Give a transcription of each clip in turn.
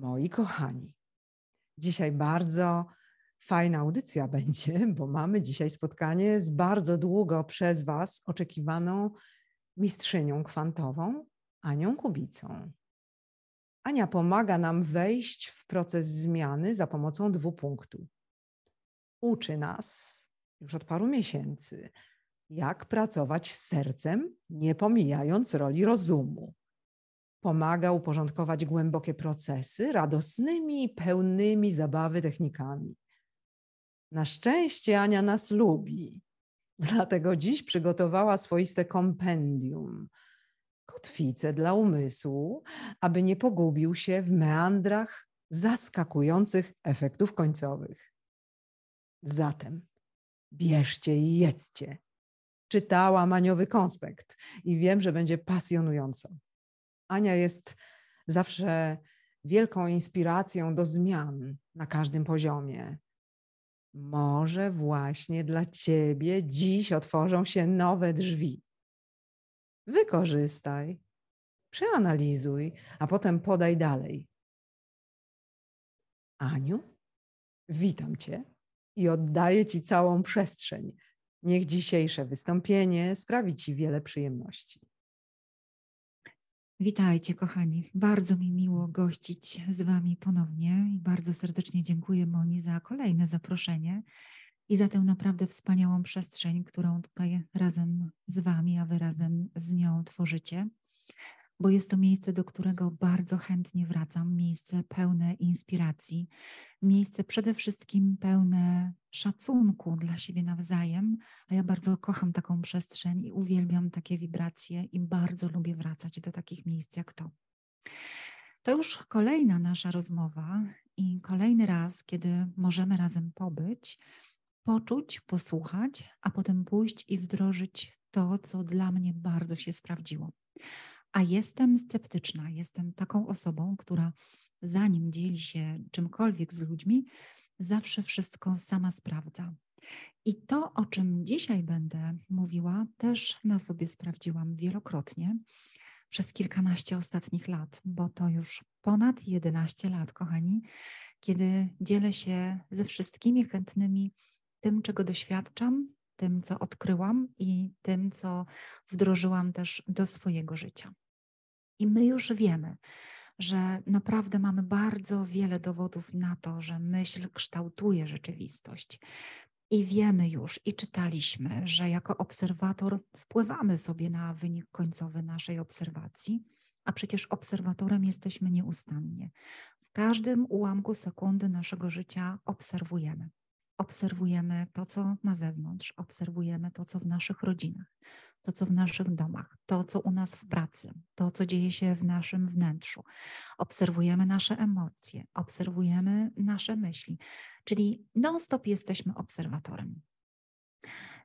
Moi kochani, dzisiaj bardzo fajna audycja będzie, bo mamy dzisiaj spotkanie z bardzo długo przez Was oczekiwaną mistrzynią kwantową, Anią Kubicą. Ania pomaga nam wejść w proces zmiany za pomocą dwóch punktów. Uczy nas już od paru miesięcy, jak pracować z sercem, nie pomijając roli rozumu pomaga uporządkować głębokie procesy radosnymi pełnymi zabawy technikami. Na szczęście Ania nas lubi, dlatego dziś przygotowała swoiste kompendium, kotwicę dla umysłu, aby nie pogubił się w meandrach zaskakujących efektów końcowych. Zatem bierzcie i jedzcie. Czytałam Aniowy konspekt i wiem, że będzie pasjonująco. Ania jest zawsze wielką inspiracją do zmian na każdym poziomie. Może właśnie dla ciebie dziś otworzą się nowe drzwi. Wykorzystaj, przeanalizuj, a potem podaj dalej. Aniu, witam cię i oddaję ci całą przestrzeń. Niech dzisiejsze wystąpienie sprawi ci wiele przyjemności. Witajcie, kochani. Bardzo mi miło gościć z Wami ponownie i bardzo serdecznie dziękuję Moni za kolejne zaproszenie i za tę naprawdę wspaniałą przestrzeń, którą tutaj razem z Wami, a Wy razem z nią tworzycie bo jest to miejsce, do którego bardzo chętnie wracam, miejsce pełne inspiracji, miejsce przede wszystkim pełne szacunku dla siebie nawzajem, a ja bardzo kocham taką przestrzeń i uwielbiam takie wibracje i bardzo lubię wracać do takich miejsc jak to. To już kolejna nasza rozmowa i kolejny raz, kiedy możemy razem pobyć, poczuć, posłuchać, a potem pójść i wdrożyć to, co dla mnie bardzo się sprawdziło. A jestem sceptyczna, jestem taką osobą, która zanim dzieli się czymkolwiek z ludźmi, zawsze wszystko sama sprawdza. I to, o czym dzisiaj będę mówiła, też na sobie sprawdziłam wielokrotnie przez kilkanaście ostatnich lat, bo to już ponad 11 lat, kochani, kiedy dzielę się ze wszystkimi chętnymi tym, czego doświadczam, tym, co odkryłam i tym, co wdrożyłam też do swojego życia. I my już wiemy, że naprawdę mamy bardzo wiele dowodów na to, że myśl kształtuje rzeczywistość. I wiemy już i czytaliśmy, że jako obserwator wpływamy sobie na wynik końcowy naszej obserwacji, a przecież obserwatorem jesteśmy nieustannie. W każdym ułamku sekundy naszego życia obserwujemy obserwujemy to, co na zewnątrz, obserwujemy to, co w naszych rodzinach, to, co w naszych domach, to, co u nas w pracy, to, co dzieje się w naszym wnętrzu. Obserwujemy nasze emocje, obserwujemy nasze myśli, czyli non-stop jesteśmy obserwatorem.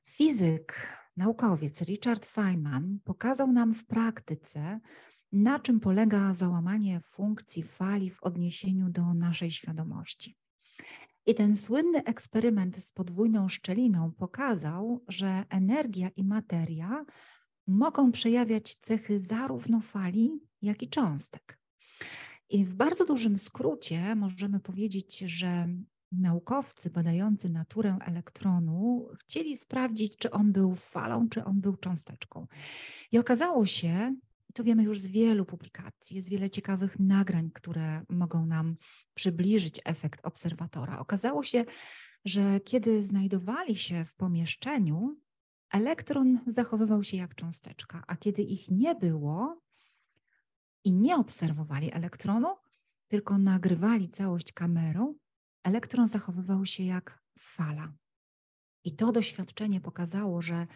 Fizyk, naukowiec Richard Feynman pokazał nam w praktyce, na czym polega załamanie funkcji fali w odniesieniu do naszej świadomości. I ten słynny eksperyment z podwójną szczeliną pokazał, że energia i materia mogą przejawiać cechy zarówno fali, jak i cząstek. I w bardzo dużym skrócie możemy powiedzieć, że naukowcy badający naturę elektronu chcieli sprawdzić, czy on był falą, czy on był cząsteczką. I okazało się, to wiemy już z wielu publikacji. Jest wiele ciekawych nagrań, które mogą nam przybliżyć efekt obserwatora. Okazało się, że kiedy znajdowali się w pomieszczeniu, elektron zachowywał się jak cząsteczka, a kiedy ich nie było i nie obserwowali elektronu, tylko nagrywali całość kamerą, elektron zachowywał się jak fala. I to doświadczenie pokazało, że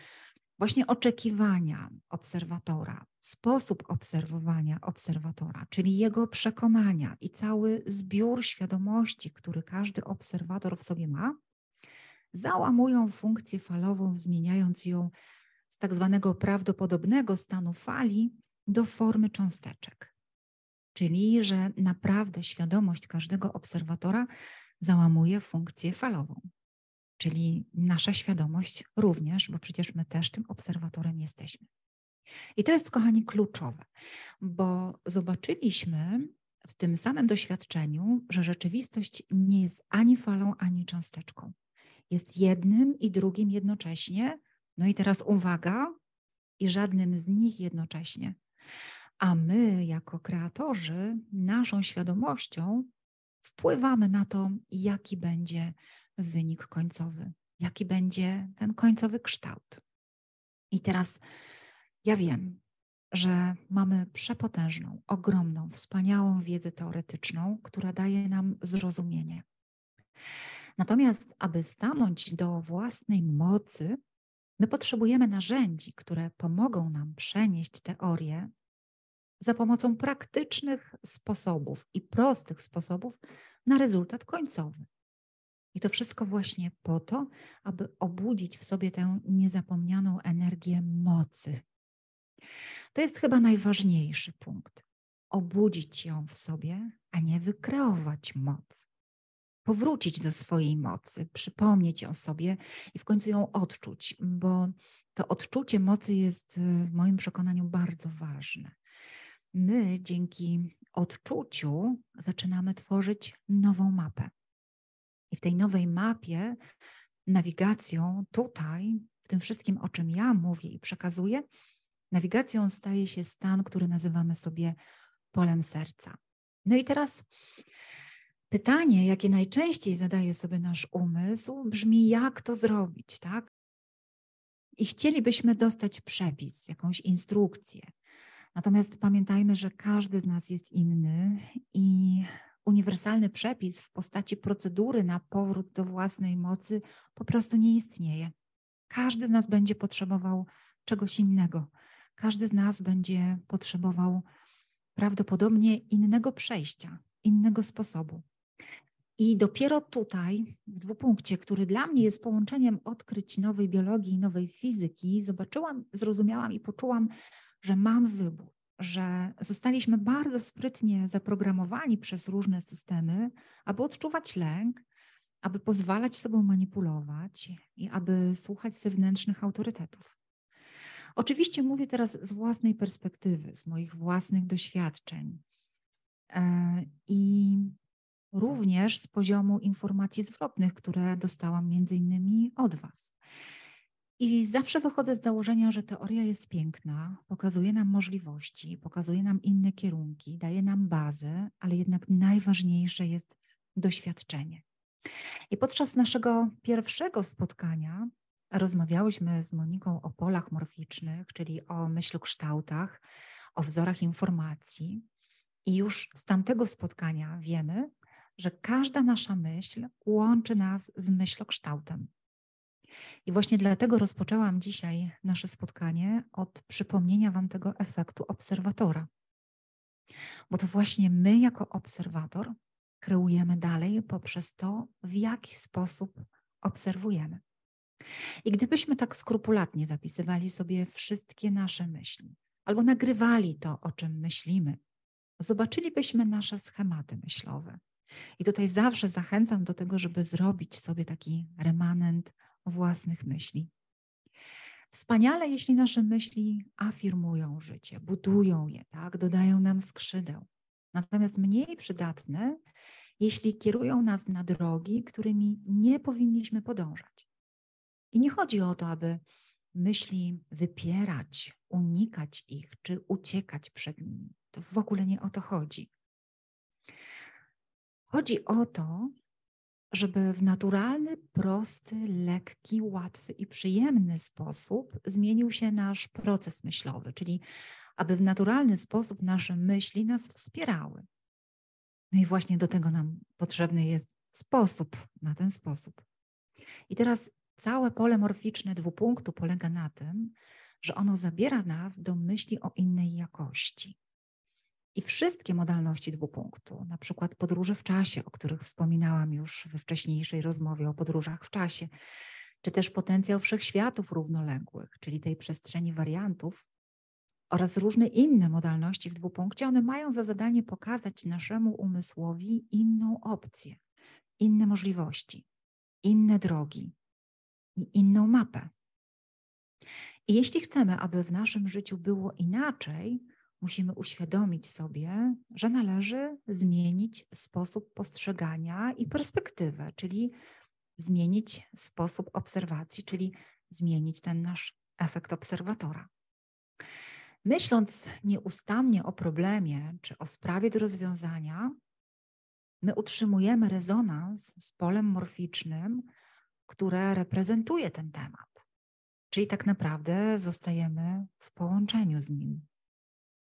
właśnie oczekiwania obserwatora, sposób obserwowania obserwatora, czyli jego przekonania i cały zbiór świadomości, który każdy obserwator w sobie ma, załamują funkcję falową, zmieniając ją z tak zwanego prawdopodobnego stanu fali do formy cząsteczek. Czyli, że naprawdę świadomość każdego obserwatora załamuje funkcję falową czyli nasza świadomość również, bo przecież my też tym obserwatorem jesteśmy. I to jest, kochani, kluczowe, bo zobaczyliśmy, w tym samym doświadczeniu, że rzeczywistość nie jest ani falą, ani cząsteczką. Jest jednym i drugim jednocześnie. No i teraz uwaga, i żadnym z nich jednocześnie. A my, jako kreatorzy, naszą świadomością wpływamy na to, jaki będzie wynik końcowy, jaki będzie ten końcowy kształt. I teraz ja wiem, że mamy przepotężną, ogromną, wspaniałą wiedzę teoretyczną, która daje nam zrozumienie. Natomiast, aby stanąć do własnej mocy, my potrzebujemy narzędzi, które pomogą nam przenieść teorię za pomocą praktycznych sposobów i prostych sposobów na rezultat końcowy. I to wszystko właśnie po to, aby obudzić w sobie tę niezapomnianą energię mocy. To jest chyba najważniejszy punkt. Obudzić ją w sobie, a nie wykreować moc. Powrócić do swojej mocy, przypomnieć o sobie i w końcu ją odczuć, bo to odczucie mocy jest w moim przekonaniu bardzo ważne. My dzięki odczuciu zaczynamy tworzyć nową mapę. I w tej nowej mapie, nawigacją tutaj, w tym wszystkim, o czym ja mówię i przekazuję, nawigacją staje się stan, który nazywamy sobie polem serca. No i teraz pytanie, jakie najczęściej zadaje sobie nasz umysł, brzmi: jak to zrobić, tak? I chcielibyśmy dostać przepis, jakąś instrukcję. Natomiast pamiętajmy, że każdy z nas jest inny i uniwersalny przepis w postaci procedury na powrót do własnej mocy po prostu nie istnieje. Każdy z nas będzie potrzebował czegoś innego. Każdy z nas będzie potrzebował prawdopodobnie innego przejścia, innego sposobu. I dopiero tutaj, w dwupunkcie, który dla mnie jest połączeniem odkryć nowej biologii i nowej fizyki, zobaczyłam, zrozumiałam i poczułam, że mam wybór że zostaliśmy bardzo sprytnie zaprogramowani przez różne systemy, aby odczuwać lęk, aby pozwalać sobą manipulować i aby słuchać zewnętrznych autorytetów. Oczywiście mówię teraz z własnej perspektywy, z moich własnych doświadczeń e, i również z poziomu informacji zwrotnych, które dostałam między innymi od Was. I zawsze wychodzę z założenia, że teoria jest piękna, pokazuje nam możliwości, pokazuje nam inne kierunki, daje nam bazę, ale jednak najważniejsze jest doświadczenie. I podczas naszego pierwszego spotkania rozmawiałyśmy z Moniką o polach morficznych, czyli o myślokształtach, o wzorach informacji. I już z tamtego spotkania wiemy, że każda nasza myśl łączy nas z myślokształtem. I właśnie dlatego rozpoczęłam dzisiaj nasze spotkanie od przypomnienia Wam tego efektu obserwatora. Bo to właśnie my, jako obserwator, kreujemy dalej poprzez to, w jaki sposób obserwujemy. I gdybyśmy tak skrupulatnie zapisywali sobie wszystkie nasze myśli, albo nagrywali to, o czym myślimy, zobaczylibyśmy nasze schematy myślowe. I tutaj zawsze zachęcam do tego, żeby zrobić sobie taki remanent własnych myśli. Wspaniale, jeśli nasze myśli afirmują życie, budują je, tak? dodają nam skrzydeł. Natomiast mniej przydatne, jeśli kierują nas na drogi, którymi nie powinniśmy podążać. I nie chodzi o to, aby myśli wypierać, unikać ich czy uciekać przed nimi. To w ogóle nie o to chodzi. Chodzi o to, żeby w naturalny, prosty, lekki, łatwy i przyjemny sposób zmienił się nasz proces myślowy, czyli aby w naturalny sposób nasze myśli nas wspierały. No i właśnie do tego nam potrzebny jest sposób na ten sposób. I teraz całe pole morficzne dwupunktu polega na tym, że ono zabiera nas do myśli o innej jakości. I wszystkie modalności dwupunktu, na przykład podróże w czasie, o których wspominałam już we wcześniejszej rozmowie o podróżach w czasie, czy też potencjał wszechświatów równoległych, czyli tej przestrzeni wariantów, oraz różne inne modalności w dwupunkcie, one mają za zadanie pokazać naszemu umysłowi inną opcję, inne możliwości, inne drogi i inną mapę. I jeśli chcemy, aby w naszym życiu było inaczej, musimy uświadomić sobie, że należy zmienić sposób postrzegania i perspektywę, czyli zmienić sposób obserwacji, czyli zmienić ten nasz efekt obserwatora. Myśląc nieustannie o problemie czy o sprawie do rozwiązania, my utrzymujemy rezonans z polem morficznym, które reprezentuje ten temat. Czyli tak naprawdę zostajemy w połączeniu z nim,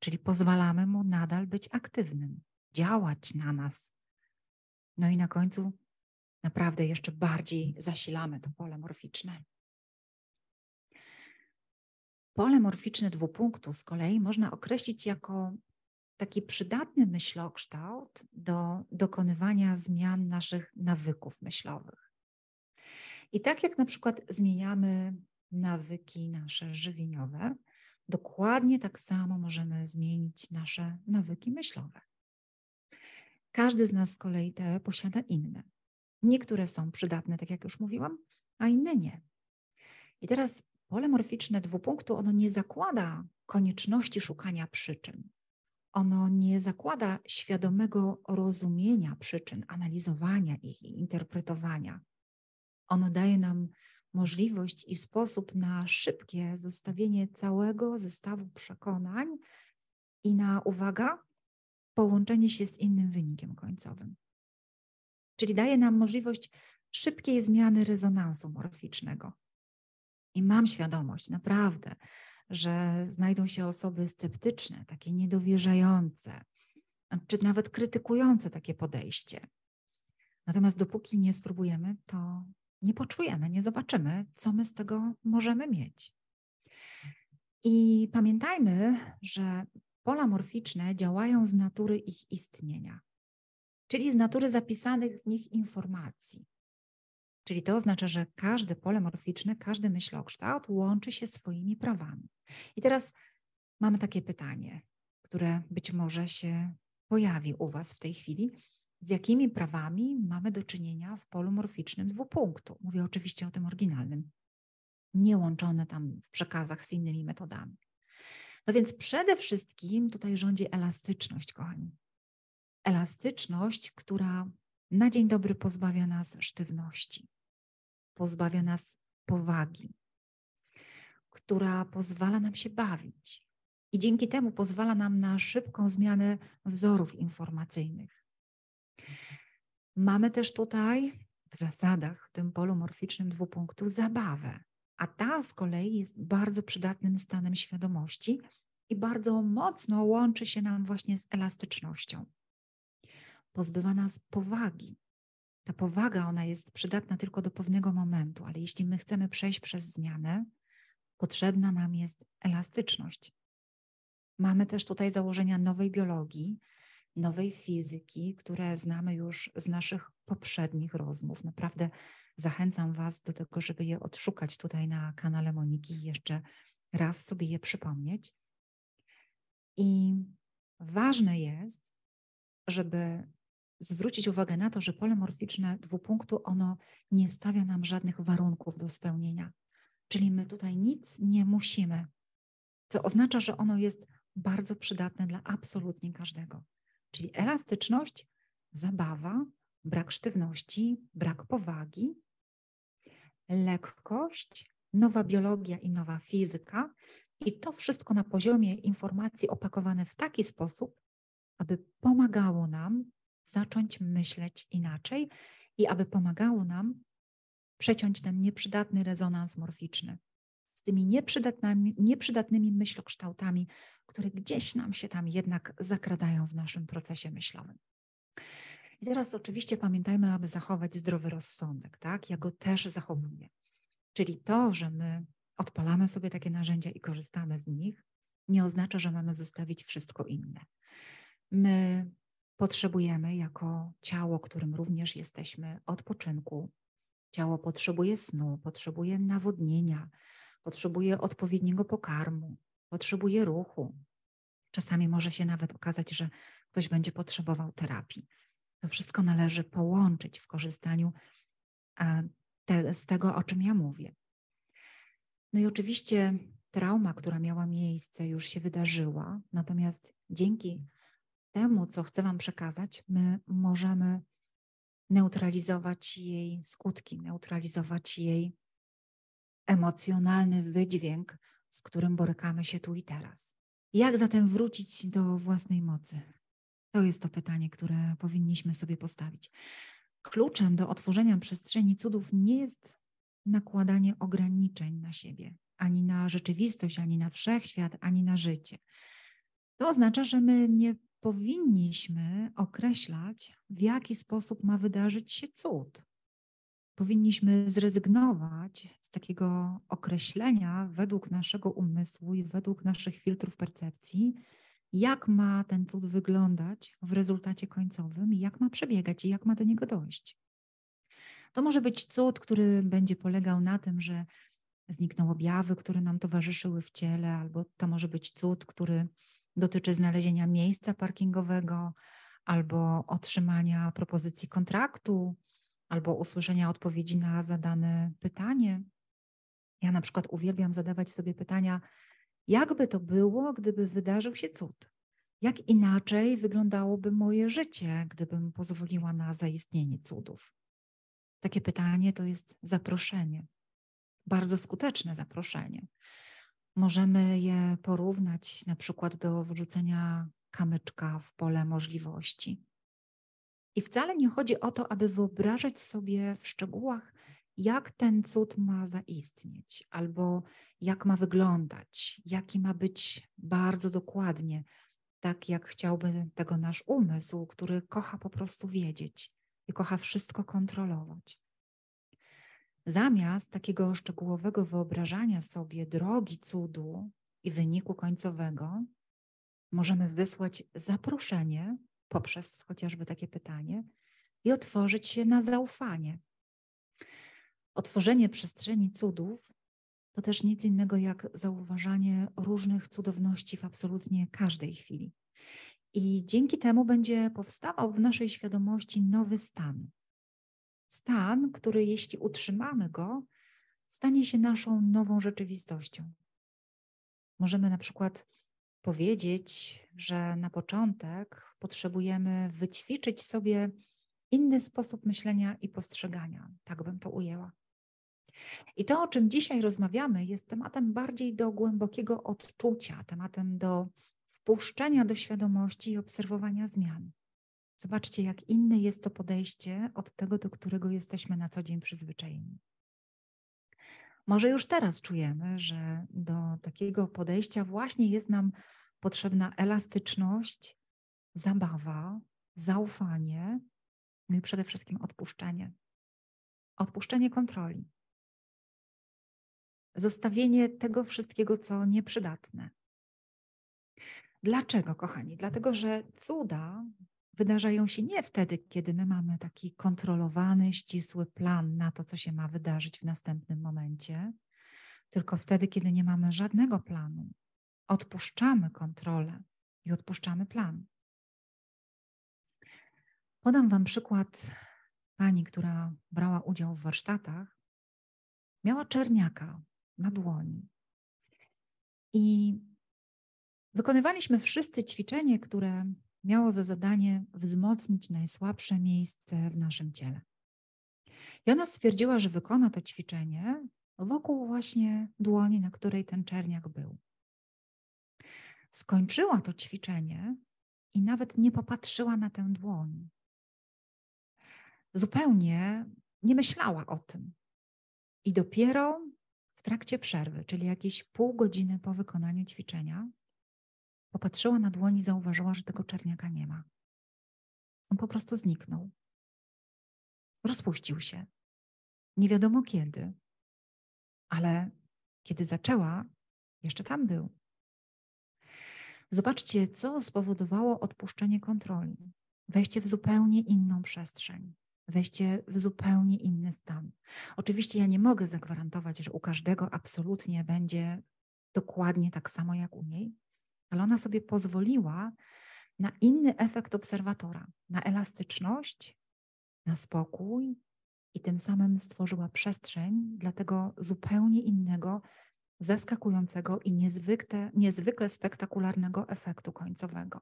czyli pozwalamy mu nadal być aktywnym, działać na nas. No i na końcu naprawdę jeszcze bardziej zasilamy to pole morficzne. Pole morficzne dwupunktu z kolei można określić jako taki przydatny myślokształt do dokonywania zmian naszych nawyków myślowych. I tak jak na przykład zmieniamy nawyki nasze żywieniowe, dokładnie tak samo możemy zmienić nasze nawyki myślowe. Każdy z nas z kolei te posiada inne. Niektóre są przydatne, tak jak już mówiłam, a inne nie. I teraz pole morficzne dwupunktu, ono nie zakłada konieczności szukania przyczyn. Ono nie zakłada świadomego rozumienia przyczyn, analizowania ich i interpretowania. Ono daje nam możliwość i sposób na szybkie zostawienie całego zestawu przekonań i na, uwaga, połączenie się z innym wynikiem końcowym. Czyli daje nam możliwość szybkiej zmiany rezonansu morficznego. I mam świadomość, naprawdę, że znajdą się osoby sceptyczne, takie niedowierzające, czy nawet krytykujące takie podejście. Natomiast dopóki nie spróbujemy, to nie poczujemy, nie zobaczymy, co my z tego możemy mieć. I pamiętajmy, że pola morficzne działają z natury ich istnienia, czyli z natury zapisanych w nich informacji. Czyli to oznacza, że każde pole morficzne, każdy myślokształt łączy się swoimi prawami. I teraz mamy takie pytanie, które być może się pojawi u Was w tej chwili. Z jakimi prawami mamy do czynienia w polu morficznym dwupunktu? Mówię oczywiście o tym oryginalnym, nie łączone tam w przekazach z innymi metodami. No więc przede wszystkim tutaj rządzi elastyczność, kochani. Elastyczność, która na dzień dobry pozbawia nas sztywności, pozbawia nas powagi, która pozwala nam się bawić i dzięki temu pozwala nam na szybką zmianę wzorów informacyjnych. Mamy też tutaj w zasadach, w tym polu morficznym dwupunktu, zabawę, a ta z kolei jest bardzo przydatnym stanem świadomości i bardzo mocno łączy się nam właśnie z elastycznością. Pozbywa nas powagi, ta powaga, ona jest przydatna tylko do pewnego momentu, ale jeśli my chcemy przejść przez zmianę, potrzebna nam jest elastyczność. Mamy też tutaj założenia nowej biologii, nowej fizyki, które znamy już z naszych poprzednich rozmów. Naprawdę zachęcam Was do tego, żeby je odszukać tutaj na kanale Moniki i jeszcze raz sobie je przypomnieć. I ważne jest, żeby zwrócić uwagę na to, że pole morficzne dwupunktu ono nie stawia nam żadnych warunków do spełnienia. Czyli my tutaj nic nie musimy, co oznacza, że ono jest bardzo przydatne dla absolutnie każdego. Czyli elastyczność, zabawa, brak sztywności, brak powagi, lekkość, nowa biologia i nowa fizyka, i to wszystko na poziomie informacji opakowane w taki sposób, aby pomagało nam zacząć myśleć inaczej i aby pomagało nam przeciąć ten nieprzydatny rezonans morficzny z tymi nieprzydatnymi, nieprzydatnymi myślokształtami, które gdzieś nam się tam jednak zakradają w naszym procesie myślowym. I teraz oczywiście pamiętajmy, aby zachować zdrowy rozsądek, tak? Ja go też zachowuję. Czyli to, że my odpalamy sobie takie narzędzia i korzystamy z nich, nie oznacza, że mamy zostawić wszystko inne. My potrzebujemy jako ciało, którym również jesteśmy, odpoczynku. Ciało potrzebuje snu, potrzebuje nawodnienia, potrzebuje odpowiedniego pokarmu, potrzebuje ruchu. Czasami może się nawet okazać, że ktoś będzie potrzebował terapii. To wszystko należy połączyć w korzystaniu te, z tego, o czym ja mówię. No i oczywiście trauma, która miała miejsce, już się wydarzyła, natomiast dzięki temu, co chcę Wam przekazać, my możemy neutralizować jej skutki, neutralizować jej emocjonalny wydźwięk, z którym borykamy się tu i teraz. Jak zatem wrócić do własnej mocy? To jest to pytanie, które powinniśmy sobie postawić. Kluczem do otworzenia przestrzeni cudów nie jest nakładanie ograniczeń na siebie, ani na rzeczywistość, ani na wszechświat, ani na życie. To oznacza, że my nie powinniśmy określać, w jaki sposób ma wydarzyć się cud. Powinniśmy zrezygnować z takiego określenia według naszego umysłu i według naszych filtrów percepcji, jak ma ten cud wyglądać w rezultacie końcowym, jak ma przebiegać i jak ma do niego dojść. To może być cud, który będzie polegał na tym, że znikną objawy, które nam towarzyszyły w ciele, albo to może być cud, który dotyczy znalezienia miejsca parkingowego, albo otrzymania propozycji kontraktu, albo usłyszenia odpowiedzi na zadane pytanie. Ja na przykład uwielbiam zadawać sobie pytania, jakby to było, gdyby wydarzył się cud? Jak inaczej wyglądałoby moje życie, gdybym pozwoliła na zaistnienie cudów? Takie pytanie to jest zaproszenie, bardzo skuteczne zaproszenie. Możemy je porównać na przykład do wrzucenia kamyczka w pole możliwości. I wcale nie chodzi o to, aby wyobrażać sobie w szczegółach, jak ten cud ma zaistnieć, albo jak ma wyglądać, jaki ma być bardzo dokładnie, tak jak chciałby tego nasz umysł, który kocha po prostu wiedzieć i kocha wszystko kontrolować. Zamiast takiego szczegółowego wyobrażania sobie drogi cudu i wyniku końcowego, możemy wysłać zaproszenie poprzez chociażby takie pytanie i otworzyć się na zaufanie. Otworzenie przestrzeni cudów to też nic innego jak zauważanie różnych cudowności w absolutnie każdej chwili. I dzięki temu będzie powstawał w naszej świadomości nowy stan. Stan, który jeśli utrzymamy go, stanie się naszą nową rzeczywistością. Możemy na przykład powiedzieć, że na początek potrzebujemy wyćwiczyć sobie inny sposób myślenia i postrzegania. Tak bym to ujęła. I to, o czym dzisiaj rozmawiamy, jest tematem bardziej do głębokiego odczucia, tematem do wpuszczenia do świadomości i obserwowania zmian. Zobaczcie, jak inne jest to podejście od tego, do którego jesteśmy na co dzień przyzwyczajeni. Może już teraz czujemy, że do takiego podejścia właśnie jest nam potrzebna elastyczność, zabawa, zaufanie, no i przede wszystkim odpuszczenie. Odpuszczenie kontroli. Zostawienie tego wszystkiego, co nieprzydatne. Dlaczego, kochani? Dlatego, że cuda wydarzają się nie wtedy, kiedy my mamy taki kontrolowany, ścisły plan na to, co się ma wydarzyć w następnym momencie, tylko wtedy, kiedy nie mamy żadnego planu. Odpuszczamy kontrolę i odpuszczamy plan. Podam Wam przykład pani, która brała udział w warsztatach. Miała czerniaka na dłoni. I wykonywaliśmy wszyscy ćwiczenie, które miało za zadanie wzmocnić najsłabsze miejsce w naszym ciele. I ona stwierdziła, że wykona to ćwiczenie wokół właśnie dłoni, na której ten czerniak był. Skończyła to ćwiczenie i nawet nie popatrzyła na tę dłoń. Zupełnie nie myślała o tym. I dopiero w trakcie przerwy, czyli jakieś pół godziny po wykonaniu ćwiczenia, Popatrzyła na dłoń i zauważyła, że tego czerniaka nie ma. On po prostu zniknął. Rozpuścił się. Nie wiadomo kiedy, ale kiedy zaczęła, jeszcze tam był. Zobaczcie, co spowodowało odpuszczenie kontroli. Wejście w zupełnie inną przestrzeń, wejście w zupełnie inny stan. Oczywiście ja nie mogę zagwarantować, że u każdego absolutnie będzie dokładnie tak samo jak u niej, ale ona sobie pozwoliła na inny efekt obserwatora, na elastyczność, na spokój i tym samym stworzyła przestrzeń dla tego zupełnie innego, zaskakującego i niezwykle, niezwykle spektakularnego efektu końcowego.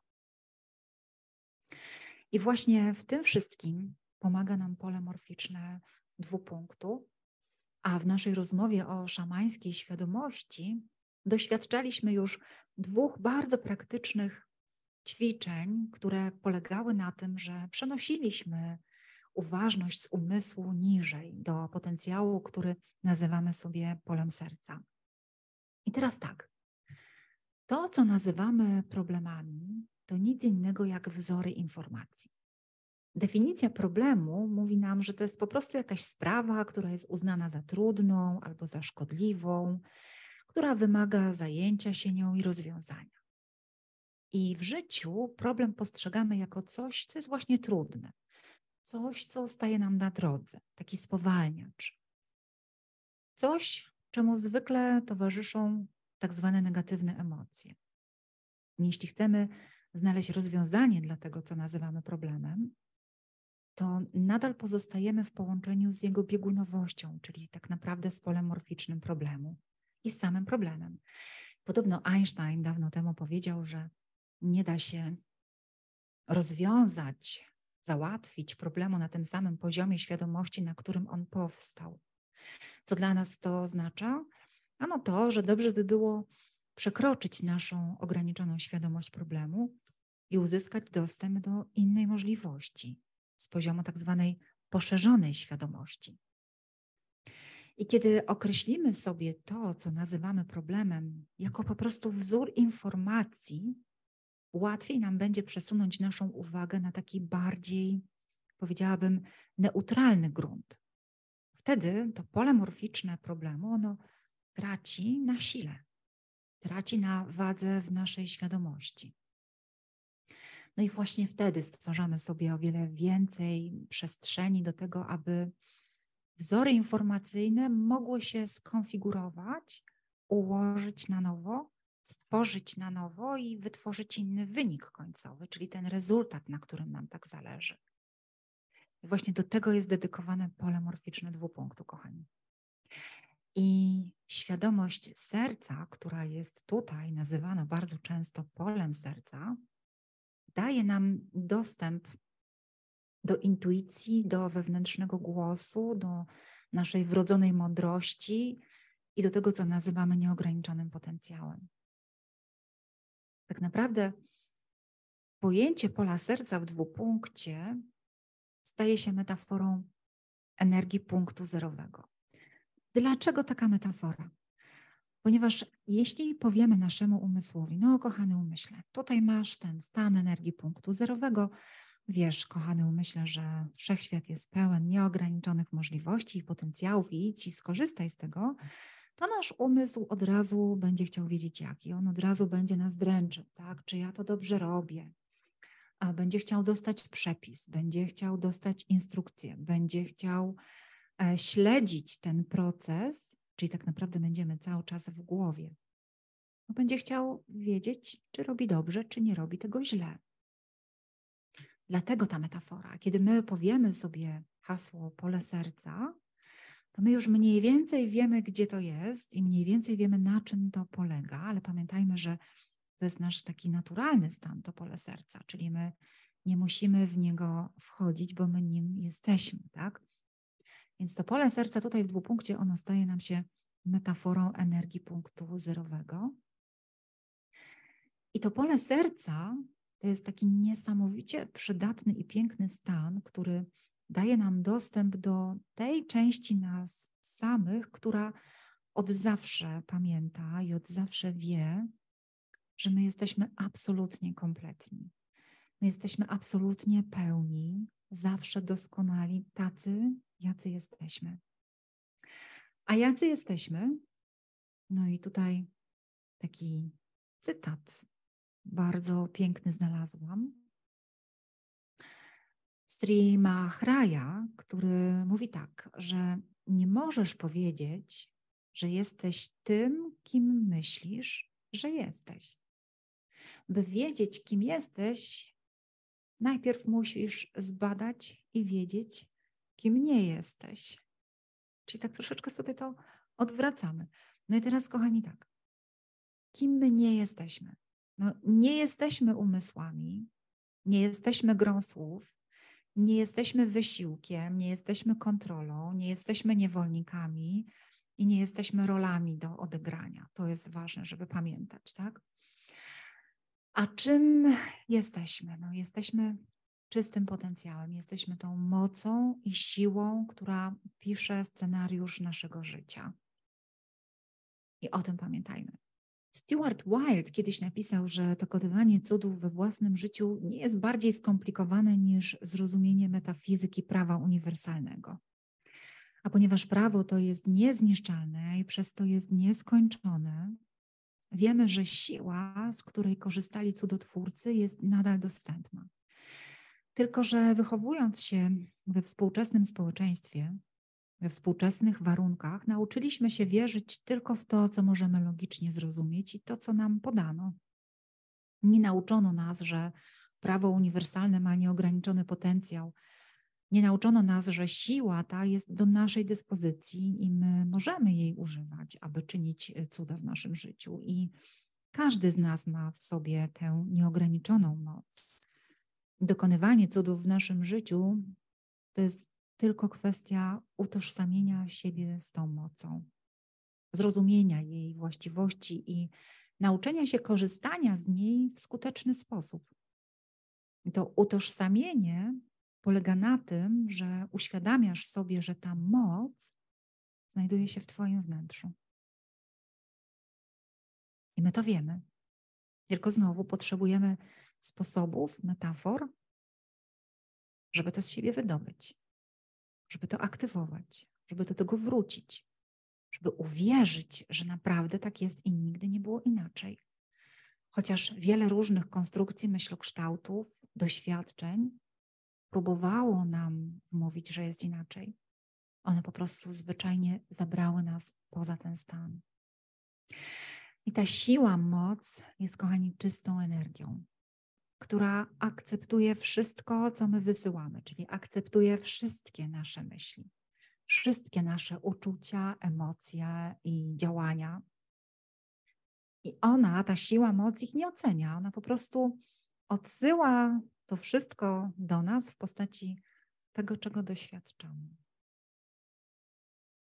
I właśnie w tym wszystkim pomaga nam pole morficzne dwupunktu, a w naszej rozmowie o szamańskiej świadomości doświadczaliśmy już dwóch bardzo praktycznych ćwiczeń, które polegały na tym, że przenosiliśmy uważność z umysłu niżej do potencjału, który nazywamy sobie polem serca. I teraz tak. To, co nazywamy problemami, to nic innego jak wzory informacji. Definicja problemu mówi nam, że to jest po prostu jakaś sprawa, która jest uznana za trudną albo za szkodliwą, która wymaga zajęcia się nią i rozwiązania. I w życiu problem postrzegamy jako coś, co jest właśnie trudne, coś, co staje nam na drodze, taki spowalniacz. Coś, czemu zwykle towarzyszą tak zwane negatywne emocje. Jeśli chcemy znaleźć rozwiązanie dla tego, co nazywamy problemem, to nadal pozostajemy w połączeniu z jego biegunowością, czyli tak naprawdę z polem morficznym problemu i z samym problemem. Podobno Einstein dawno temu powiedział, że nie da się rozwiązać, załatwić problemu na tym samym poziomie świadomości, na którym on powstał. Co dla nas to oznacza? Ano to, że dobrze by było przekroczyć naszą ograniczoną świadomość problemu i uzyskać dostęp do innej możliwości z poziomu tak zwanej poszerzonej świadomości. I kiedy określimy sobie to, co nazywamy problemem, jako po prostu wzór informacji, łatwiej nam będzie przesunąć naszą uwagę na taki bardziej, powiedziałabym, neutralny grunt. Wtedy to pole morficzne problemu, ono traci na sile, traci na wadze w naszej świadomości. No i właśnie wtedy stwarzamy sobie o wiele więcej przestrzeni do tego, aby wzory informacyjne mogły się skonfigurować, ułożyć na nowo, stworzyć na nowo i wytworzyć inny wynik końcowy, czyli ten rezultat, na którym nam tak zależy. I właśnie do tego jest dedykowane pole morficzne dwupunktu, kochani. I świadomość serca, która jest tutaj nazywana bardzo często polem serca, daje nam dostęp do intuicji, do wewnętrznego głosu, do naszej wrodzonej mądrości i do tego, co nazywamy nieograniczonym potencjałem. Tak naprawdę pojęcie pola serca w dwupunkcie staje się metaforą energii punktu zerowego. Dlaczego taka metafora? Ponieważ jeśli powiemy naszemu umysłowi, no kochany umyśle, tutaj masz ten stan energii punktu zerowego, wiesz, kochany umyśle, że wszechświat jest pełen nieograniczonych możliwości i potencjałów i idź i skorzystaj z tego, to nasz umysł od razu będzie chciał wiedzieć jaki. On od razu będzie nas dręczył, tak? Czy ja to dobrze robię? A będzie chciał dostać przepis, będzie chciał dostać instrukcję, będzie chciał e, śledzić ten proces, czyli tak naprawdę będziemy cały czas w głowie. No będzie chciał wiedzieć, czy robi dobrze, czy nie robi tego źle. Dlatego ta metafora. Kiedy my powiemy sobie hasło pole serca, to my już mniej więcej wiemy, gdzie to jest i mniej więcej wiemy, na czym to polega, ale pamiętajmy, że to jest nasz taki naturalny stan, to pole serca, czyli my nie musimy w niego wchodzić, bo my nim jesteśmy, tak? Więc to pole serca tutaj w dwupunkcie, ono staje nam się metaforą energii punktu zerowego. I to pole serca to jest taki niesamowicie przydatny i piękny stan, który daje nam dostęp do tej części nas samych, która od zawsze pamięta i od zawsze wie, że my jesteśmy absolutnie kompletni. My jesteśmy absolutnie pełni, zawsze doskonali, tacy, jacy jesteśmy. A jacy jesteśmy? No i tutaj taki cytat bardzo piękny znalazłam. Sri Maharaya, który mówi tak, że nie możesz powiedzieć, że jesteś tym, kim myślisz, że jesteś. By wiedzieć, kim jesteś, najpierw musisz zbadać i wiedzieć, kim nie jesteś. Czyli tak troszeczkę sobie to odwracamy. No i teraz, kochani, tak. Kim my nie jesteśmy? No, nie jesteśmy umysłami, nie jesteśmy grą słów, nie jesteśmy wysiłkiem, nie jesteśmy kontrolą, nie jesteśmy niewolnikami i nie jesteśmy rolami do odegrania. To jest ważne, żeby pamiętać, tak? A czym jesteśmy? No, jesteśmy czystym potencjałem, jesteśmy tą mocą i siłą, która pisze scenariusz naszego życia. I o tym pamiętajmy. Stuart Wilde kiedyś napisał, że dokonywanie cudów we własnym życiu nie jest bardziej skomplikowane niż zrozumienie metafizyki prawa uniwersalnego. A ponieważ prawo to jest niezniszczalne i przez to jest nieskończone, wiemy, że siła, z której korzystali cudotwórcy, jest nadal dostępna. Tylko, że wychowując się we współczesnym społeczeństwie, we współczesnych warunkach, nauczyliśmy się wierzyć tylko w to, co możemy logicznie zrozumieć i to, co nam podano. Nie nauczono nas, że prawo uniwersalne ma nieograniczony potencjał. Nie nauczono nas, że siła ta jest do naszej dyspozycji i my możemy jej używać, aby czynić cuda w naszym życiu. I każdy z nas ma w sobie tę nieograniczoną moc. Dokonywanie cudów w naszym życiu to jest tylko kwestia utożsamienia siebie z tą mocą, zrozumienia jej właściwości i nauczenia się korzystania z niej w skuteczny sposób. To utożsamienie polega na tym, że uświadamiasz sobie, że ta moc znajduje się w Twoim wnętrzu. I my to wiemy. Tylko znowu potrzebujemy sposobów, metafor, żeby to z siebie wydobyć żeby to aktywować, żeby do tego wrócić, żeby uwierzyć, że naprawdę tak jest i nigdy nie było inaczej. Chociaż wiele różnych konstrukcji myślokształtów, doświadczeń próbowało nam wmówić, że jest inaczej, one po prostu zwyczajnie zabrały nas poza ten stan. I ta siła, moc jest, kochani, czystą energią która akceptuje wszystko, co my wysyłamy, czyli akceptuje wszystkie nasze myśli, wszystkie nasze uczucia, emocje i działania. I ona, ta siła, moc ich nie ocenia, ona po prostu odsyła to wszystko do nas w postaci tego, czego doświadczamy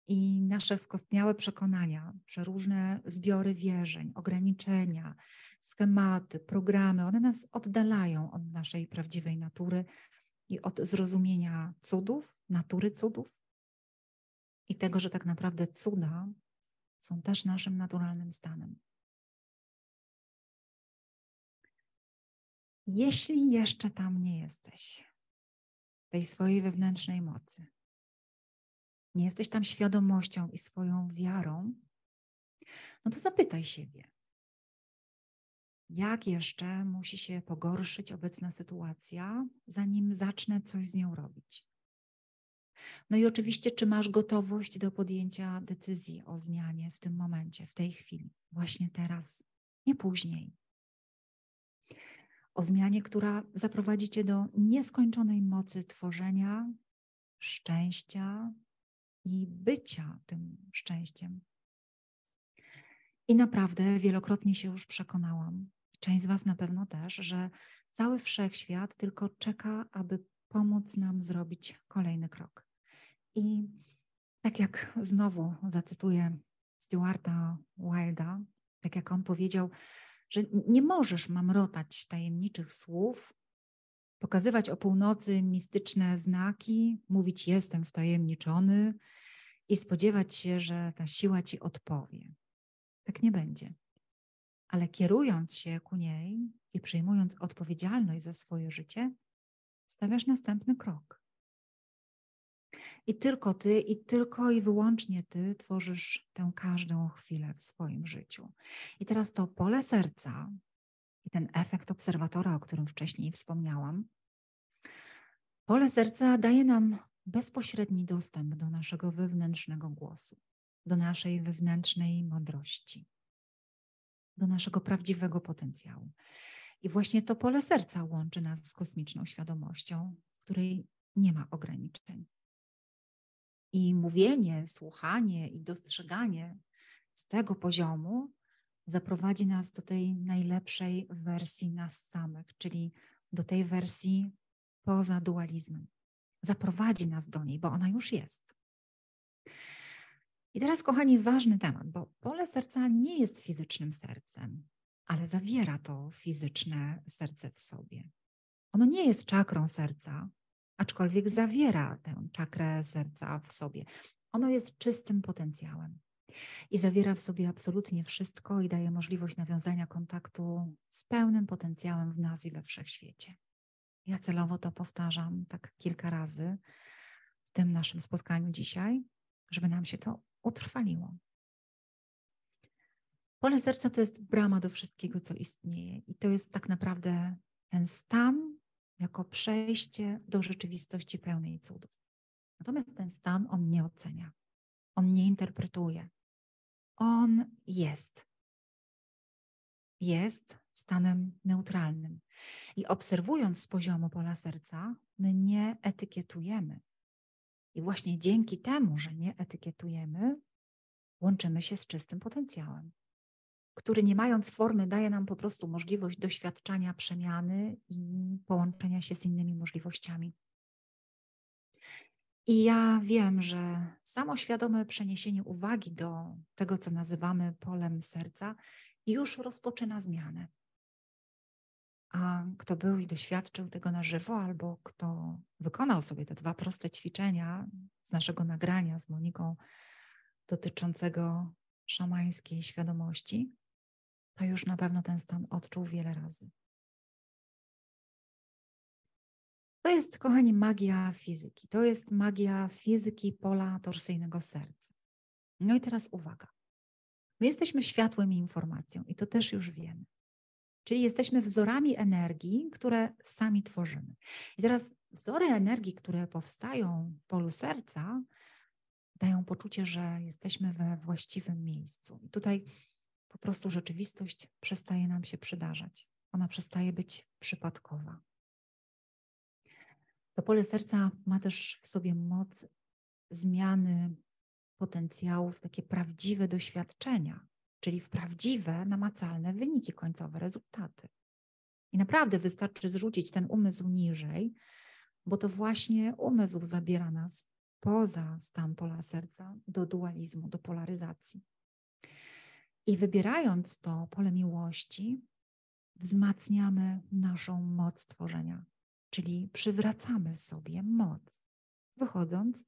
i nasze skostniałe przekonania, przeróżne zbiory wierzeń, ograniczenia, schematy, programy, one nas oddalają od naszej prawdziwej natury i od zrozumienia cudów, natury cudów i tego, że tak naprawdę cuda są też naszym naturalnym stanem. Jeśli jeszcze tam nie jesteś, tej swojej wewnętrznej mocy, nie jesteś tam świadomością i swoją wiarą, no to zapytaj siebie, jak jeszcze musi się pogorszyć obecna sytuacja, zanim zacznę coś z nią robić. No i oczywiście, czy masz gotowość do podjęcia decyzji o zmianie w tym momencie, w tej chwili, właśnie teraz, nie później. O zmianie, która zaprowadzi cię do nieskończonej mocy tworzenia, szczęścia, i bycia tym szczęściem. I naprawdę wielokrotnie się już przekonałam, część z Was na pewno też, że cały wszechświat tylko czeka, aby pomóc nam zrobić kolejny krok. I tak jak znowu zacytuję Stuarta Wilda, tak jak on powiedział, że nie możesz mamrotać tajemniczych słów, pokazywać o północy mistyczne znaki, mówić jestem wtajemniczony i spodziewać się, że ta siła ci odpowie. Tak nie będzie. Ale kierując się ku niej i przyjmując odpowiedzialność za swoje życie, stawiasz następny krok. I tylko ty, i tylko i wyłącznie ty tworzysz tę każdą chwilę w swoim życiu. I teraz to pole serca, i ten efekt obserwatora, o którym wcześniej wspomniałam, pole serca daje nam bezpośredni dostęp do naszego wewnętrznego głosu, do naszej wewnętrznej mądrości, do naszego prawdziwego potencjału. I właśnie to pole serca łączy nas z kosmiczną świadomością, której nie ma ograniczeń. I mówienie, słuchanie i dostrzeganie z tego poziomu zaprowadzi nas do tej najlepszej wersji nas samych, czyli do tej wersji poza dualizmem. Zaprowadzi nas do niej, bo ona już jest. I teraz, kochani, ważny temat, bo pole serca nie jest fizycznym sercem, ale zawiera to fizyczne serce w sobie. Ono nie jest czakrą serca, aczkolwiek zawiera tę czakrę serca w sobie. Ono jest czystym potencjałem i zawiera w sobie absolutnie wszystko i daje możliwość nawiązania kontaktu z pełnym potencjałem w nas i we wszechświecie. Ja celowo to powtarzam tak kilka razy w tym naszym spotkaniu dzisiaj, żeby nam się to utrwaliło. Pole serca to jest brama do wszystkiego, co istnieje, i to jest tak naprawdę ten stan jako przejście do rzeczywistości pełnej cudów. Natomiast ten stan on nie ocenia, on nie interpretuje, on jest. Jest stanem neutralnym. I obserwując z poziomu pola serca, my nie etykietujemy. I właśnie dzięki temu, że nie etykietujemy, łączymy się z czystym potencjałem, który nie mając formy daje nam po prostu możliwość doświadczania przemiany i połączenia się z innymi możliwościami. I ja wiem, że samo świadome przeniesienie uwagi do tego, co nazywamy polem serca, już rozpoczyna zmianę. A kto był i doświadczył tego na żywo, albo kto wykonał sobie te dwa proste ćwiczenia z naszego nagrania z Moniką dotyczącego szamańskiej świadomości, to już na pewno ten stan odczuł wiele razy. To jest, kochani, magia fizyki. To jest magia fizyki pola torsyjnego serca. No i teraz uwaga. My jesteśmy światłem i informacją, i to też już wiemy. Czyli jesteśmy wzorami energii, które sami tworzymy. I teraz wzory energii, które powstają w polu serca, dają poczucie, że jesteśmy we właściwym miejscu. I tutaj po prostu rzeczywistość przestaje nam się przydarzać. Ona przestaje być przypadkowa. To pole serca ma też w sobie moc zmiany potencjałów, takie prawdziwe doświadczenia, czyli w prawdziwe, namacalne wyniki końcowe, rezultaty. I naprawdę wystarczy zrzucić ten umysł niżej, bo to właśnie umysł zabiera nas poza stan pola serca do dualizmu, do polaryzacji. I wybierając to pole miłości, wzmacniamy naszą moc tworzenia, czyli przywracamy sobie moc, wychodząc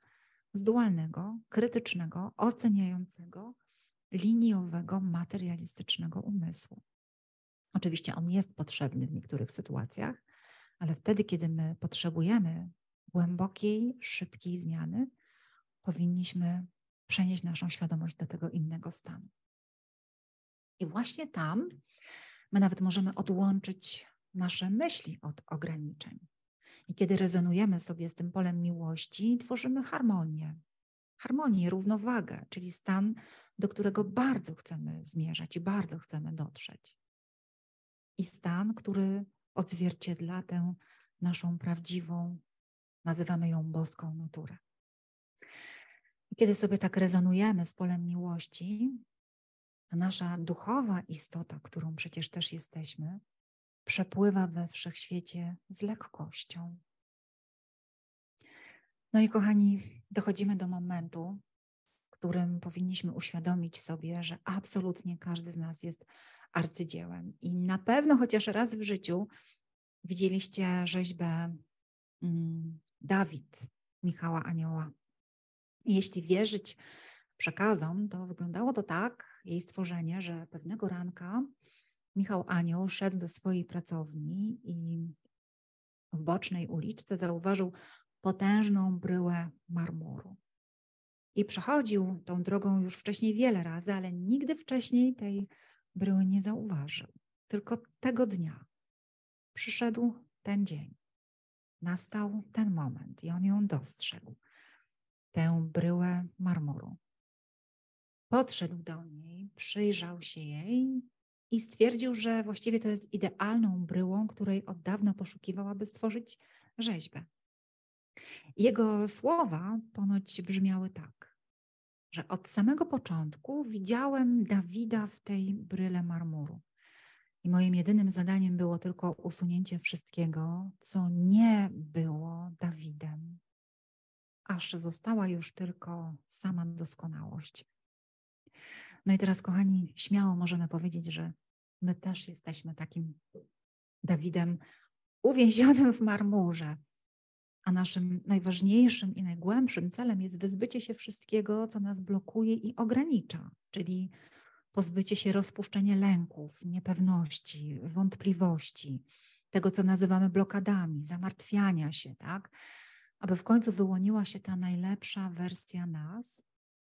z dualnego, krytycznego, oceniającego, liniowego, materialistycznego umysłu. Oczywiście on jest potrzebny w niektórych sytuacjach, ale wtedy, kiedy my potrzebujemy głębokiej, szybkiej zmiany, powinniśmy przenieść naszą świadomość do tego innego stanu. I właśnie tam my nawet możemy odłączyć nasze myśli od ograniczeń. I kiedy rezonujemy sobie z tym polem miłości, tworzymy harmonię. Harmonię, równowagę, czyli stan, do którego bardzo chcemy zmierzać i bardzo chcemy dotrzeć. I stan, który odzwierciedla tę naszą prawdziwą, nazywamy ją boską naturę. I kiedy sobie tak rezonujemy z polem miłości, nasza duchowa istota, którą przecież też jesteśmy, przepływa we wszechświecie z lekkością. No i kochani, dochodzimy do momentu, w którym powinniśmy uświadomić sobie, że absolutnie każdy z nas jest arcydziełem. I na pewno chociaż raz w życiu widzieliście rzeźbę mm, Dawid Michała Anioła. Jeśli wierzyć przekazom, to wyglądało to tak, jej stworzenie, że pewnego ranka Michał Anioł szedł do swojej pracowni i w bocznej uliczce zauważył potężną bryłę marmuru. I przechodził tą drogą już wcześniej wiele razy, ale nigdy wcześniej tej bryły nie zauważył. Tylko tego dnia przyszedł ten dzień. Nastał ten moment i on ją dostrzegł. Tę bryłę marmuru. Podszedł do niej, przyjrzał się jej i stwierdził, że właściwie to jest idealną bryłą, której od dawna poszukiwał, aby stworzyć rzeźbę. Jego słowa ponoć brzmiały tak, że od samego początku widziałem Dawida w tej bryle marmuru. I moim jedynym zadaniem było tylko usunięcie wszystkiego, co nie było Dawidem, aż została już tylko sama doskonałość. No i teraz, kochani, śmiało możemy powiedzieć, że my też jesteśmy takim Dawidem uwięzionym w marmurze. A naszym najważniejszym i najgłębszym celem jest wyzbycie się wszystkiego, co nas blokuje i ogranicza, czyli pozbycie się rozpuszczenia lęków, niepewności, wątpliwości, tego, co nazywamy blokadami, zamartwiania się, tak? Aby w końcu wyłoniła się ta najlepsza wersja nas,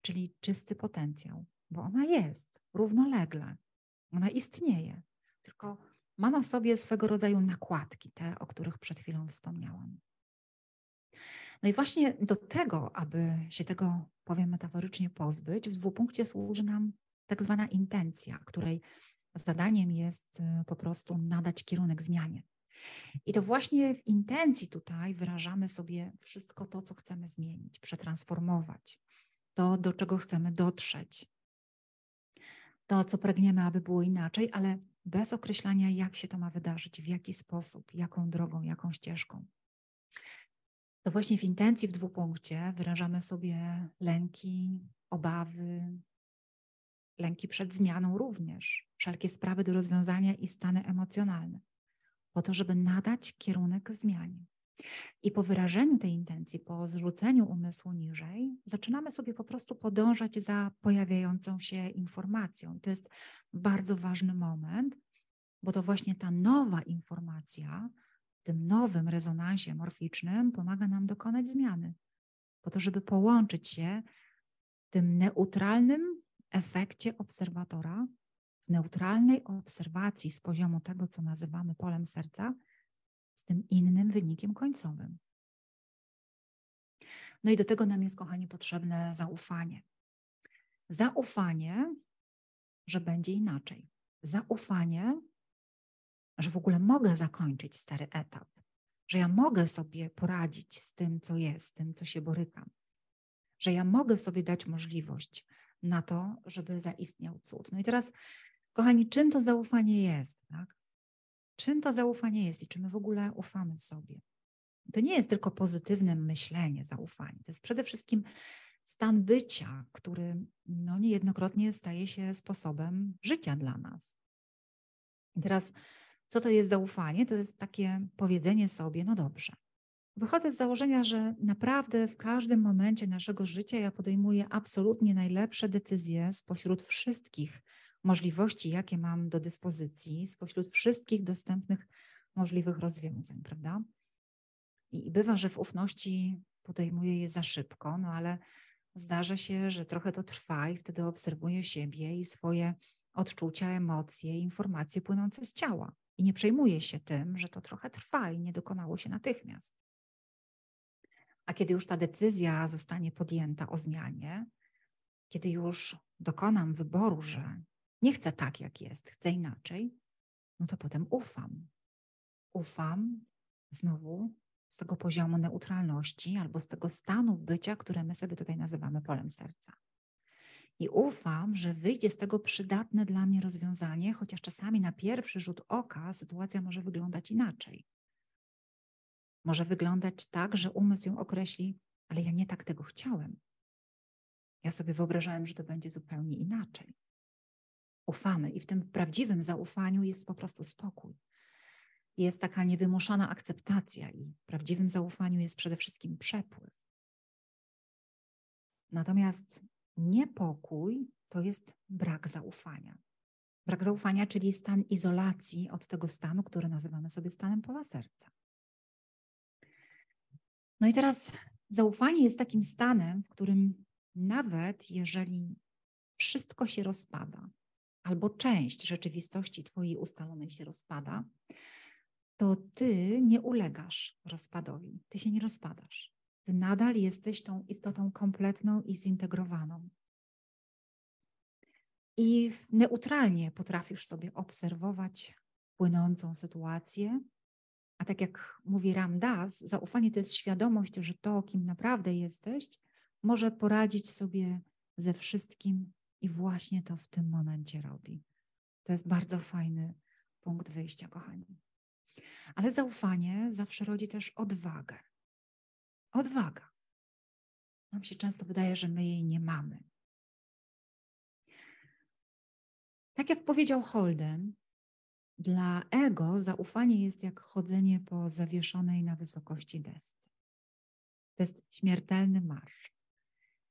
czyli czysty potencjał, bo ona jest równolegle, ona istnieje, tylko ma na sobie swego rodzaju nakładki, te, o których przed chwilą wspomniałam. No i właśnie do tego, aby się tego, powiem metaforycznie, pozbyć, w dwupunkcie służy nam tak zwana intencja, której zadaniem jest y, po prostu nadać kierunek zmianie. I to właśnie w intencji tutaj wyrażamy sobie wszystko to, co chcemy zmienić, przetransformować, to, do czego chcemy dotrzeć, to, co pragniemy, aby było inaczej, ale bez określania, jak się to ma wydarzyć, w jaki sposób, jaką drogą, jaką ścieżką. To właśnie w intencji w dwupunkcie wyrażamy sobie lęki, obawy, lęki przed zmianą również, wszelkie sprawy do rozwiązania i stany emocjonalne, po to, żeby nadać kierunek zmianie. I po wyrażeniu tej intencji, po zrzuceniu umysłu niżej, zaczynamy sobie po prostu podążać za pojawiającą się informacją. To jest bardzo ważny moment, bo to właśnie ta nowa informacja w tym nowym rezonansie morficznym pomaga nam dokonać zmiany, po to, żeby połączyć się w tym neutralnym efekcie obserwatora, w neutralnej obserwacji z poziomu tego, co nazywamy polem serca, z tym innym wynikiem końcowym. No i do tego nam jest, kochani, potrzebne zaufanie. Zaufanie, że będzie inaczej. Zaufanie, że w ogóle mogę zakończyć stary etap, że ja mogę sobie poradzić z tym, co jest, z tym, co się borykam, że ja mogę sobie dać możliwość na to, żeby zaistniał cud. No i teraz, kochani, czym to zaufanie jest? Tak? Czym to zaufanie jest i czy my w ogóle ufamy sobie? To nie jest tylko pozytywne myślenie, zaufanie. To jest przede wszystkim stan bycia, który no, niejednokrotnie staje się sposobem życia dla nas. I teraz, co to jest zaufanie? To jest takie powiedzenie sobie, no dobrze. Wychodzę z założenia, że naprawdę w każdym momencie naszego życia ja podejmuję absolutnie najlepsze decyzje spośród wszystkich możliwości, jakie mam do dyspozycji, spośród wszystkich dostępnych możliwych rozwiązań, prawda? I bywa, że w ufności podejmuję je za szybko, no ale zdarza się, że trochę to trwa i wtedy obserwuję siebie i swoje odczucia, emocje, informacje płynące z ciała. I nie przejmuję się tym, że to trochę trwa i nie dokonało się natychmiast. A kiedy już ta decyzja zostanie podjęta o zmianie, kiedy już dokonam wyboru, że nie chcę tak, jak jest, chcę inaczej, no to potem ufam. Ufam znowu z tego poziomu neutralności albo z tego stanu bycia, które my sobie tutaj nazywamy polem serca. I ufam, że wyjdzie z tego przydatne dla mnie rozwiązanie, chociaż czasami na pierwszy rzut oka sytuacja może wyglądać inaczej. Może wyglądać tak, że umysł ją określi, ale ja nie tak tego chciałem. Ja sobie wyobrażałem, że to będzie zupełnie inaczej ufamy i w tym prawdziwym zaufaniu jest po prostu spokój. Jest taka niewymuszona akceptacja i w prawdziwym zaufaniu jest przede wszystkim przepływ. Natomiast niepokój to jest brak zaufania. Brak zaufania, czyli stan izolacji od tego stanu, który nazywamy sobie stanem pola serca. No i teraz zaufanie jest takim stanem, w którym nawet jeżeli wszystko się rozpada, albo część rzeczywistości Twojej ustalonej się rozpada, to Ty nie ulegasz rozpadowi, Ty się nie rozpadasz. Ty nadal jesteś tą istotą kompletną i zintegrowaną. I neutralnie potrafisz sobie obserwować płynącą sytuację. A tak jak mówi Ram Dass, zaufanie to jest świadomość, że to, kim naprawdę jesteś, może poradzić sobie ze wszystkim i właśnie to w tym momencie robi. To jest bardzo fajny punkt wyjścia, kochani. Ale zaufanie zawsze rodzi też odwagę. Odwaga. Nam się często wydaje, że my jej nie mamy. Tak jak powiedział Holden, dla ego zaufanie jest jak chodzenie po zawieszonej na wysokości desce. To jest śmiertelny marsz.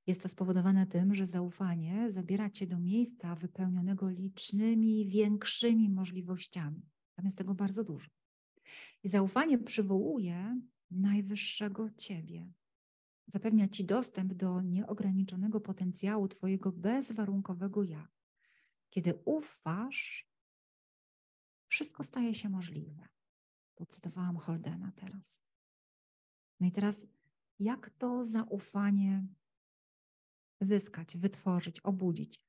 Jest to spowodowane tym, że zaufanie zabiera cię do miejsca wypełnionego licznymi, większymi możliwościami. Tam jest tego bardzo dużo. I zaufanie przywołuje najwyższego ciebie. Zapewnia ci dostęp do nieograniczonego potencjału twojego bezwarunkowego ja. Kiedy ufasz, wszystko staje się możliwe. To cytowałam Holdena teraz. No i teraz, jak to zaufanie zyskać, wytworzyć, obudzić?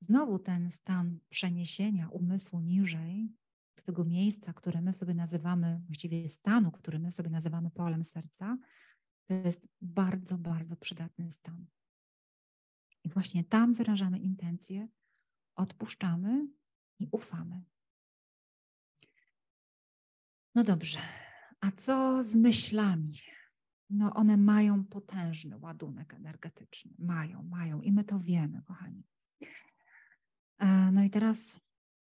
Znowu ten stan przeniesienia umysłu niżej, do tego miejsca, które my sobie nazywamy, właściwie stanu, który my sobie nazywamy polem serca, to jest bardzo, bardzo przydatny stan. I właśnie tam wyrażamy intencje, odpuszczamy i ufamy. No dobrze, a co z myślami? No one mają potężny ładunek energetyczny. Mają, mają i my to wiemy, kochani. E, no i teraz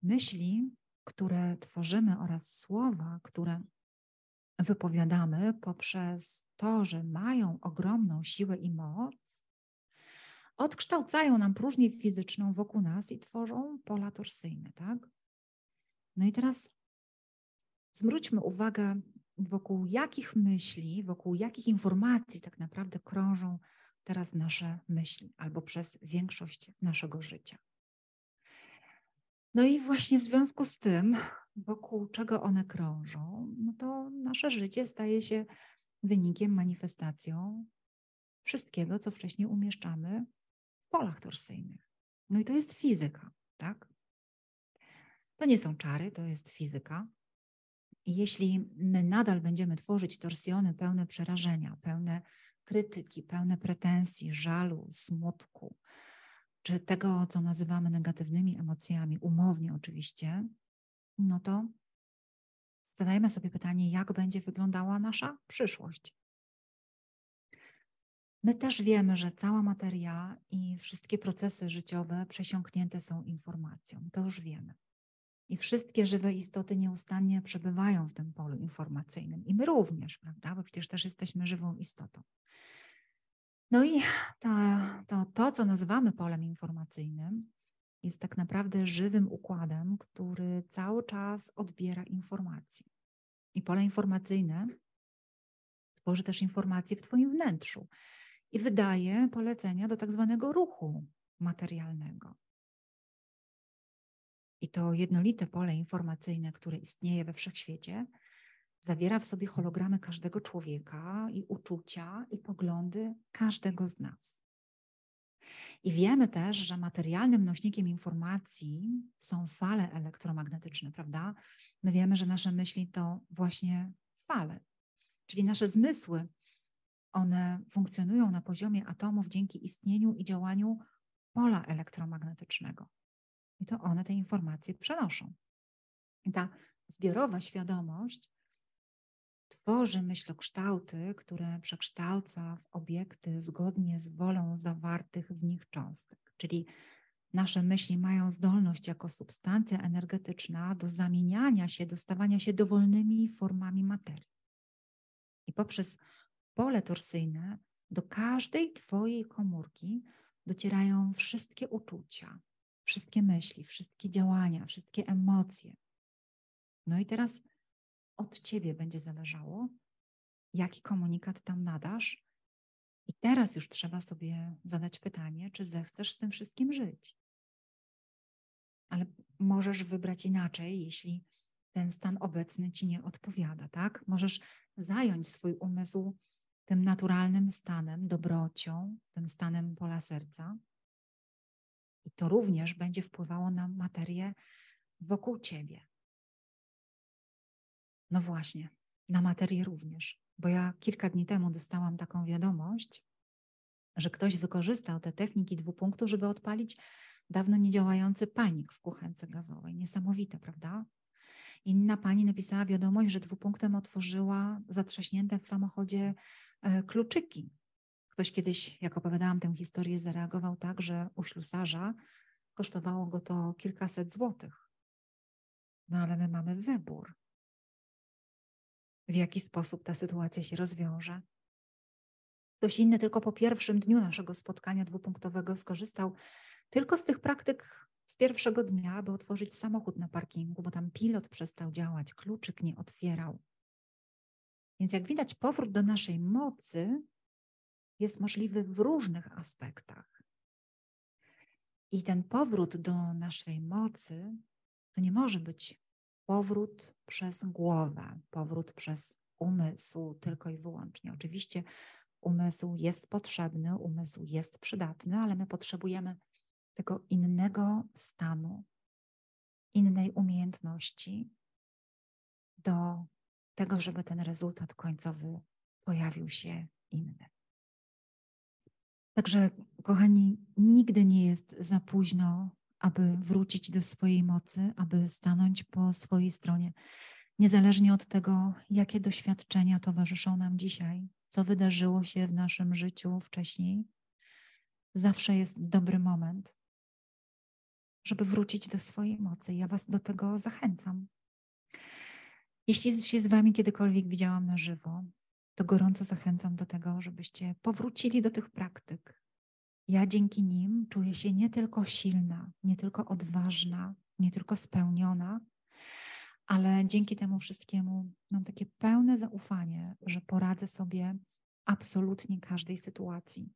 myśli, które tworzymy oraz słowa, które wypowiadamy poprzez to, że mają ogromną siłę i moc, odkształcają nam próżnię fizyczną wokół nas i tworzą pola torsyjne, tak? No i teraz zwróćmy uwagę, wokół jakich myśli, wokół jakich informacji tak naprawdę krążą teraz nasze myśli, albo przez większość naszego życia. No i właśnie w związku z tym, wokół czego one krążą, no to nasze życie staje się wynikiem, manifestacją wszystkiego, co wcześniej umieszczamy w polach torsyjnych. No i to jest fizyka, tak? To nie są czary, to jest fizyka. Jeśli my nadal będziemy tworzyć torsjony pełne przerażenia, pełne krytyki, pełne pretensji, żalu, smutku, czy tego, co nazywamy negatywnymi emocjami, umownie oczywiście, no to zadajmy sobie pytanie, jak będzie wyglądała nasza przyszłość. My też wiemy, że cała materia i wszystkie procesy życiowe przesiąknięte są informacją. To już wiemy. I wszystkie żywe istoty nieustannie przebywają w tym polu informacyjnym. I my również, prawda? Bo przecież też jesteśmy żywą istotą. No i to, to, co nazywamy polem informacyjnym, jest tak naprawdę żywym układem, który cały czas odbiera informacje. I pole informacyjne tworzy też informacje w Twoim wnętrzu i wydaje polecenia do tak zwanego ruchu materialnego. I to jednolite pole informacyjne, które istnieje we wszechświecie, zawiera w sobie hologramy każdego człowieka i uczucia i poglądy każdego z nas. I wiemy też, że materialnym nośnikiem informacji są fale elektromagnetyczne, prawda? My wiemy, że nasze myśli to właśnie fale, czyli nasze zmysły. One funkcjonują na poziomie atomów dzięki istnieniu i działaniu pola elektromagnetycznego. I to one te informacje przenoszą. I ta zbiorowa świadomość tworzy myślokształty, które przekształca w obiekty zgodnie z wolą zawartych w nich cząstek. Czyli nasze myśli mają zdolność jako substancja energetyczna do zamieniania się, do stawania się dowolnymi formami materii. I poprzez pole torsyjne do każdej Twojej komórki docierają wszystkie uczucia, wszystkie myśli, wszystkie działania, wszystkie emocje. No i teraz od ciebie będzie zależało, jaki komunikat tam nadasz. I teraz już trzeba sobie zadać pytanie, czy zechcesz z tym wszystkim żyć. Ale możesz wybrać inaczej, jeśli ten stan obecny ci nie odpowiada, tak? Możesz zająć swój umysł tym naturalnym stanem, dobrocią, tym stanem pola serca. I to również będzie wpływało na materię wokół ciebie. No właśnie, na materię również, bo ja kilka dni temu dostałam taką wiadomość że ktoś wykorzystał te techniki dwupunktu, żeby odpalić dawno niedziałający panik w kuchence gazowej. Niesamowite, prawda? Inna pani napisała wiadomość, że dwupunktem otworzyła zatrzaśnięte w samochodzie e, kluczyki. Ktoś kiedyś, jak opowiadałam tę historię, zareagował tak, że u ślusarza kosztowało go to kilkaset złotych. No ale my mamy wybór, w jaki sposób ta sytuacja się rozwiąże. Ktoś inny tylko po pierwszym dniu naszego spotkania dwupunktowego skorzystał tylko z tych praktyk z pierwszego dnia, aby otworzyć samochód na parkingu, bo tam pilot przestał działać, kluczyk nie otwierał. Więc jak widać, powrót do naszej mocy jest możliwy w różnych aspektach. I ten powrót do naszej mocy to nie może być powrót przez głowę, powrót przez umysł tylko i wyłącznie. Oczywiście umysł jest potrzebny, umysł jest przydatny, ale my potrzebujemy tego innego stanu, innej umiejętności do tego, żeby ten rezultat końcowy pojawił się inny. Także, kochani, nigdy nie jest za późno, aby wrócić do swojej mocy, aby stanąć po swojej stronie, niezależnie od tego, jakie doświadczenia towarzyszą nam dzisiaj, co wydarzyło się w naszym życiu wcześniej. Zawsze jest dobry moment, żeby wrócić do swojej mocy. Ja Was do tego zachęcam. Jeśli się z Wami kiedykolwiek widziałam na żywo, to gorąco zachęcam do tego, żebyście powrócili do tych praktyk. Ja dzięki nim czuję się nie tylko silna, nie tylko odważna, nie tylko spełniona, ale dzięki temu wszystkiemu mam takie pełne zaufanie, że poradzę sobie absolutnie każdej sytuacji,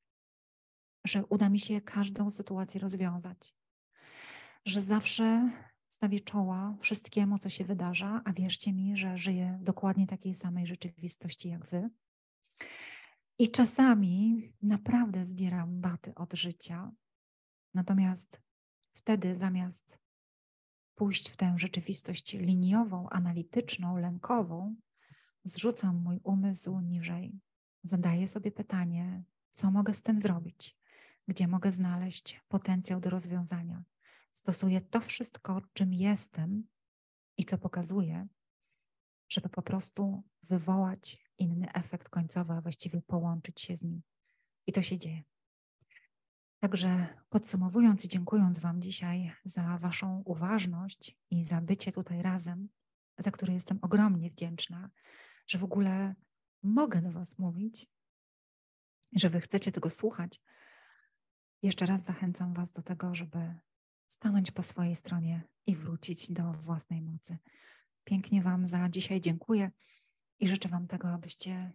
że uda mi się każdą sytuację rozwiązać, że zawsze stawię czoła wszystkiemu, co się wydarza, a wierzcie mi, że żyję dokładnie takiej samej rzeczywistości jak wy. I czasami naprawdę zbieram baty od życia. Natomiast wtedy zamiast pójść w tę rzeczywistość liniową, analityczną, lękową, zrzucam mój umysł niżej. Zadaję sobie pytanie, co mogę z tym zrobić, gdzie mogę znaleźć potencjał do rozwiązania stosuję to wszystko, czym jestem i co pokazuję, żeby po prostu wywołać inny efekt końcowy, a właściwie połączyć się z nim. I to się dzieje. Także podsumowując i dziękując Wam dzisiaj za Waszą uważność i za bycie tutaj razem, za które jestem ogromnie wdzięczna, że w ogóle mogę do Was mówić, że Wy chcecie tego słuchać. Jeszcze raz zachęcam Was do tego, żeby stanąć po swojej stronie i wrócić do własnej mocy. Pięknie Wam za dzisiaj dziękuję i życzę Wam tego, abyście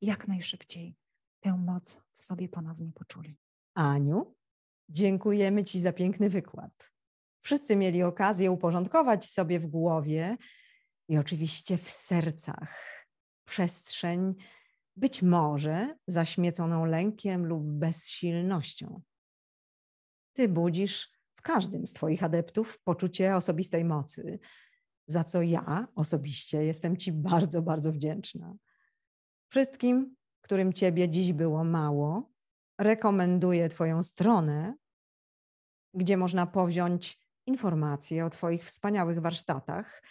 jak najszybciej tę moc w sobie ponownie poczuli. Aniu, dziękujemy Ci za piękny wykład. Wszyscy mieli okazję uporządkować sobie w głowie i oczywiście w sercach przestrzeń, być może zaśmieconą lękiem lub bezsilnością. Ty budzisz w każdym z Twoich adeptów poczucie osobistej mocy, za co ja osobiście jestem Ci bardzo, bardzo wdzięczna. Wszystkim, którym Ciebie dziś było mało, rekomenduję Twoją stronę, gdzie można powziąć informacje o Twoich wspaniałych warsztatach,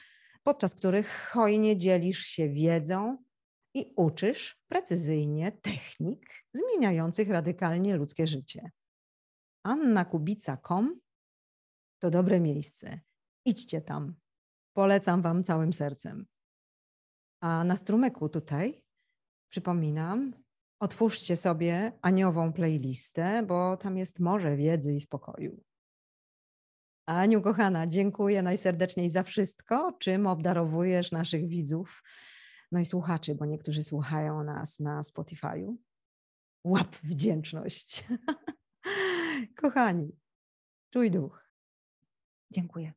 podczas których hojnie dzielisz się wiedzą i uczysz precyzyjnie technik zmieniających radykalnie ludzkie życie. annakubica.com to dobre miejsce. Idźcie tam. Polecam Wam całym sercem. A na strumeku tutaj, przypominam, otwórzcie sobie aniołową playlistę, bo tam jest morze wiedzy i spokoju. Aniu, kochana, dziękuję najserdeczniej za wszystko, czym obdarowujesz naszych widzów, no i słuchaczy, bo niektórzy słuchają nas na Spotify'u. Łap wdzięczność. Kochani, czuj duch. Dziękuję.